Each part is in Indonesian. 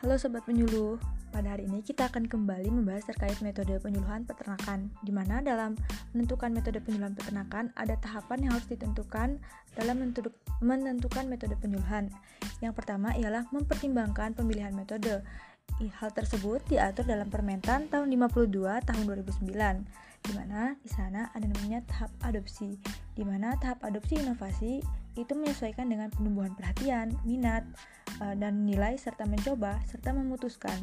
Halo Sobat Penyuluh, pada hari ini kita akan kembali membahas terkait metode penyuluhan peternakan di mana dalam menentukan metode penyuluhan peternakan ada tahapan yang harus ditentukan dalam menentukan metode penyuluhan. Yang pertama ialah mempertimbangkan pemilihan metode Hal tersebut diatur dalam Permentan tahun 52 tahun 2009 di mana di sana ada namanya tahap adopsi di mana tahap adopsi inovasi itu menyesuaikan dengan penumbuhan perhatian, minat, uh, dan nilai serta mencoba serta memutuskan.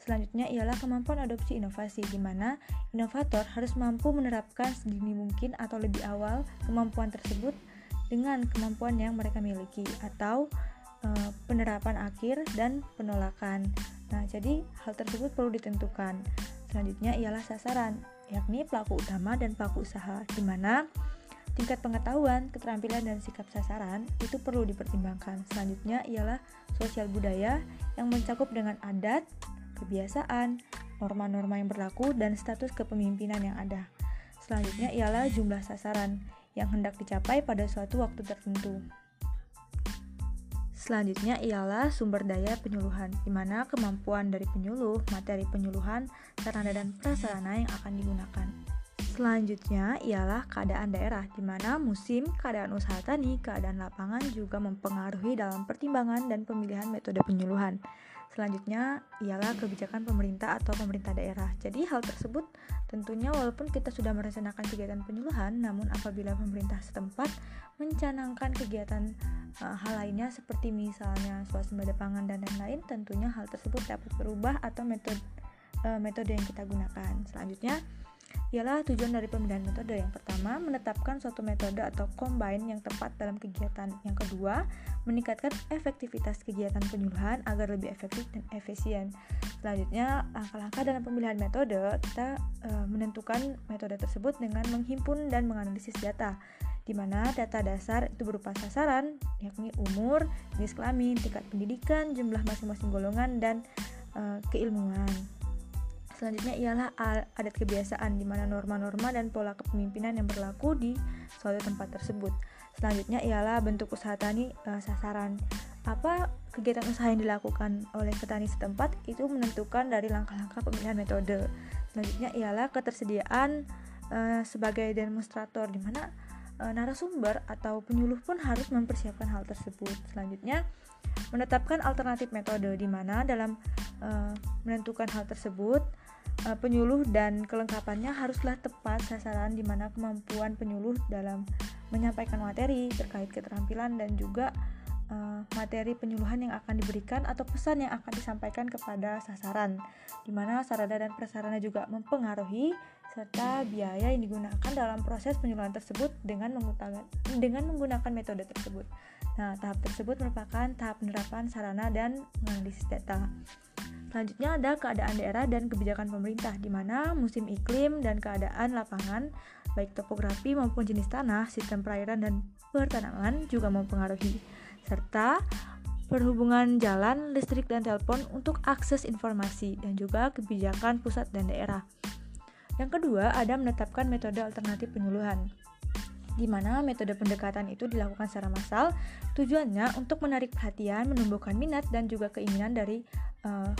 Selanjutnya ialah kemampuan adopsi inovasi di mana inovator harus mampu menerapkan sedini mungkin atau lebih awal kemampuan tersebut dengan kemampuan yang mereka miliki atau uh, penerapan akhir dan penolakan. Nah, jadi hal tersebut perlu ditentukan. Selanjutnya ialah sasaran, yakni pelaku utama dan pelaku usaha, di mana Tingkat pengetahuan, keterampilan, dan sikap sasaran itu perlu dipertimbangkan. Selanjutnya ialah sosial budaya yang mencakup dengan adat, kebiasaan, norma-norma yang berlaku, dan status kepemimpinan yang ada. Selanjutnya ialah jumlah sasaran yang hendak dicapai pada suatu waktu tertentu. Selanjutnya ialah sumber daya penyuluhan, di mana kemampuan dari penyuluh, materi penyuluhan, sarana dan prasarana yang akan digunakan. Selanjutnya ialah keadaan daerah, di mana musim, keadaan usaha tani, keadaan lapangan juga mempengaruhi dalam pertimbangan dan pemilihan metode penyuluhan. Selanjutnya ialah kebijakan pemerintah atau pemerintah daerah. Jadi hal tersebut tentunya walaupun kita sudah merencanakan kegiatan penyuluhan, namun apabila pemerintah setempat mencanangkan kegiatan uh, hal lainnya seperti misalnya swasembada pangan dan lain-lain, tentunya hal tersebut dapat berubah atau metode uh, metode yang kita gunakan. Selanjutnya ialah tujuan dari pemilihan metode. Yang pertama, menetapkan suatu metode atau combine yang tepat dalam kegiatan. Yang kedua, meningkatkan efektivitas kegiatan penyuluhan agar lebih efektif dan efisien. Selanjutnya, langkah-langkah dalam pemilihan metode, kita e, menentukan metode tersebut dengan menghimpun dan menganalisis data di mana data dasar itu berupa sasaran, yakni umur, jenis kelamin, tingkat pendidikan, jumlah masing-masing golongan, dan e, keilmuan. Selanjutnya ialah adat kebiasaan di mana norma-norma dan pola kepemimpinan yang berlaku di suatu tempat tersebut. Selanjutnya ialah bentuk usaha tani e, sasaran. Apa kegiatan usaha yang dilakukan oleh petani setempat itu menentukan dari langkah-langkah pemilihan metode. Selanjutnya ialah ketersediaan e, sebagai demonstrator di mana e, narasumber atau penyuluh pun harus mempersiapkan hal tersebut. Selanjutnya menetapkan alternatif metode di mana dalam e, menentukan hal tersebut uh, penyuluh dan kelengkapannya haruslah tepat sasaran di mana kemampuan penyuluh dalam menyampaikan materi terkait keterampilan dan juga uh, materi penyuluhan yang akan diberikan atau pesan yang akan disampaikan kepada sasaran di mana sarana dan prasarana juga mempengaruhi serta biaya yang digunakan dalam proses penyuluhan tersebut dengan menggunakan dengan menggunakan metode tersebut. Nah, tahap tersebut merupakan tahap penerapan sarana dan menganalisis data. Selanjutnya ada keadaan daerah dan kebijakan pemerintah, di mana musim iklim dan keadaan lapangan, baik topografi maupun jenis tanah, sistem perairan dan pertanaman juga mempengaruhi, serta perhubungan jalan, listrik, dan telepon untuk akses informasi, dan juga kebijakan pusat dan daerah. Yang kedua, ada menetapkan metode alternatif penyuluhan di mana metode pendekatan itu dilakukan secara massal. Tujuannya untuk menarik perhatian, menumbuhkan minat dan juga keinginan dari uh,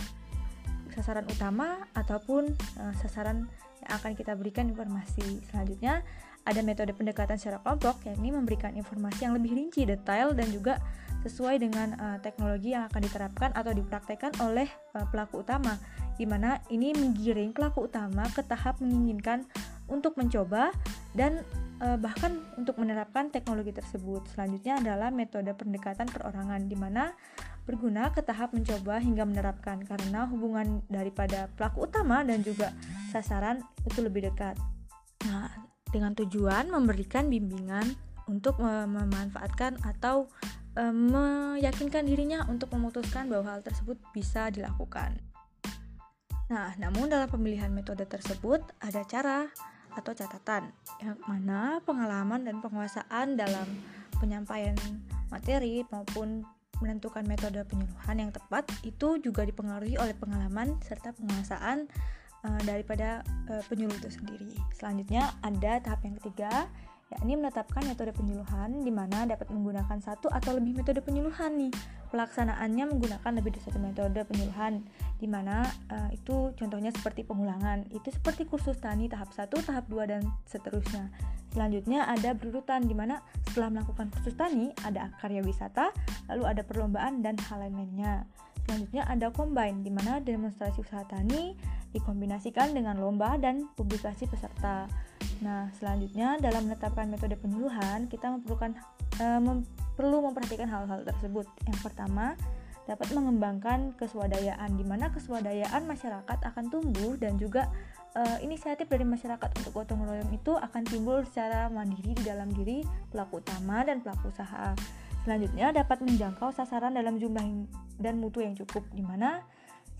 sasaran utama ataupun uh, sasaran yang akan kita berikan informasi. Selanjutnya, ada metode pendekatan secara kelompok yakni memberikan informasi yang lebih rinci, detail dan juga sesuai dengan uh, teknologi yang akan diterapkan atau dipraktekkan oleh uh, pelaku utama di mana ini menggiring pelaku utama ke tahap menginginkan untuk mencoba dan uh, bahkan untuk menerapkan teknologi tersebut. Selanjutnya adalah metode pendekatan perorangan di mana berguna ke tahap mencoba hingga menerapkan karena hubungan daripada pelaku utama dan juga sasaran itu lebih dekat. Nah, dengan tujuan memberikan bimbingan untuk memanfaatkan atau e, meyakinkan dirinya untuk memutuskan bahwa hal tersebut bisa dilakukan. Nah, namun dalam pemilihan metode tersebut ada cara atau catatan yang mana pengalaman dan penguasaan dalam penyampaian materi maupun menentukan metode penyuluhan yang tepat itu juga dipengaruhi oleh pengalaman serta penguasaan uh, daripada uh, penyuluh itu sendiri. Selanjutnya ada tahap yang ketiga yakni menetapkan metode penyuluhan di mana dapat menggunakan satu atau lebih metode penyuluhan nih. Pelaksanaannya menggunakan lebih dari satu metode penyuluhan di mana uh, itu contohnya seperti pengulangan. Itu seperti kursus tani tahap 1, tahap 2 dan seterusnya. Selanjutnya ada berurutan di mana setelah melakukan kursus tani ada karya wisata, lalu ada perlombaan dan hal lain-lainnya. Selanjutnya ada combine di mana demonstrasi usaha tani dikombinasikan dengan lomba dan publikasi peserta. Nah, selanjutnya dalam menetapkan metode penyuluhan, kita memerlukan uh, mem perlu memperhatikan hal-hal tersebut. Yang pertama, dapat mengembangkan keswadayaan di mana keswadayaan masyarakat akan tumbuh dan juga uh, inisiatif dari masyarakat untuk gotong royong itu akan timbul secara mandiri di dalam diri pelaku utama dan pelaku usaha. Selanjutnya dapat menjangkau sasaran dalam jumlah dan mutu yang cukup di mana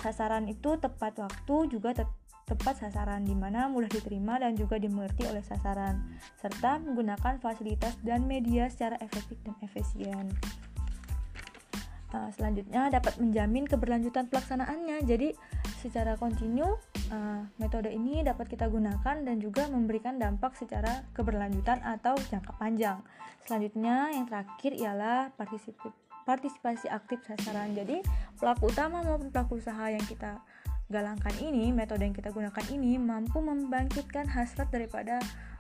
sasaran itu tepat waktu juga te tepat sasaran di mana mudah diterima dan juga dimengerti oleh sasaran, serta menggunakan fasilitas dan media secara efektif dan efisien. Uh, selanjutnya dapat menjamin keberlanjutan pelaksanaannya. Jadi secara kontinu uh, metode ini dapat kita gunakan dan juga memberikan dampak secara keberlanjutan atau jangka panjang. Selanjutnya yang terakhir ialah partisipasi partisipasi aktif sasaran. Jadi pelaku utama maupun pelaku usaha yang kita galangkan ini, metode yang kita gunakan ini mampu membangkitkan hasrat daripada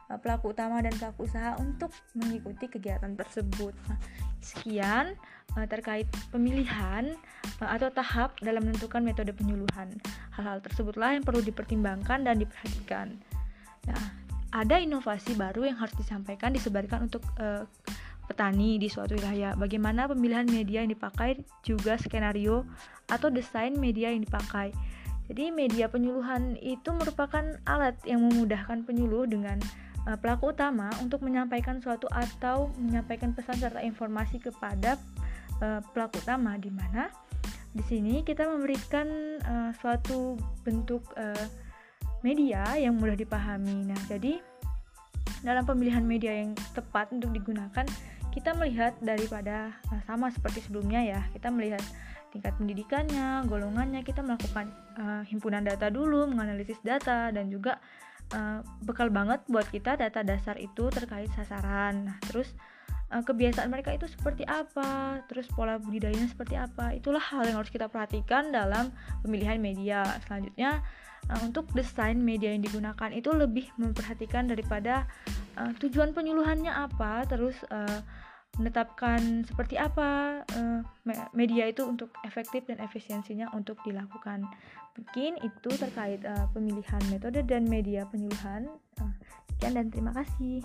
uh, pelaku utama dan pelaku usaha untuk mengikuti kegiatan tersebut. Nah, sekian uh, terkait pemilihan uh, atau tahap dalam menentukan metode penyuluhan. Hal-hal tersebutlah yang perlu dipertimbangkan dan diperhatikan. Nah, ada inovasi baru yang harus disampaikan disebarkan untuk uh, petani di suatu wilayah. Bagaimana pemilihan media yang dipakai juga skenario atau desain media yang dipakai. Jadi media penyuluhan itu merupakan alat yang memudahkan penyuluh dengan uh, pelaku utama untuk menyampaikan suatu atau menyampaikan pesan serta informasi kepada uh, pelaku utama di mana di sini kita memberikan uh, suatu bentuk uh, media yang mudah dipahami. Nah, jadi dalam pemilihan media yang tepat untuk digunakan kita melihat daripada uh, sama seperti sebelumnya ya, kita melihat tingkat pendidikannya, golongannya, kita melakukan uh, himpunan data dulu, menganalisis data dan juga uh, bekal banget buat kita data dasar itu terkait sasaran. Nah, terus kebiasaan mereka itu seperti apa, terus pola budidayanya seperti apa. Itulah hal yang harus kita perhatikan dalam pemilihan media. Selanjutnya untuk desain media yang digunakan itu lebih memperhatikan daripada uh, tujuan penyuluhannya apa, terus uh, menetapkan seperti apa uh, media itu untuk efektif dan efisiensinya untuk dilakukan. Mungkin itu terkait uh, pemilihan metode dan media penyuluhan. Uh, sekian dan terima kasih.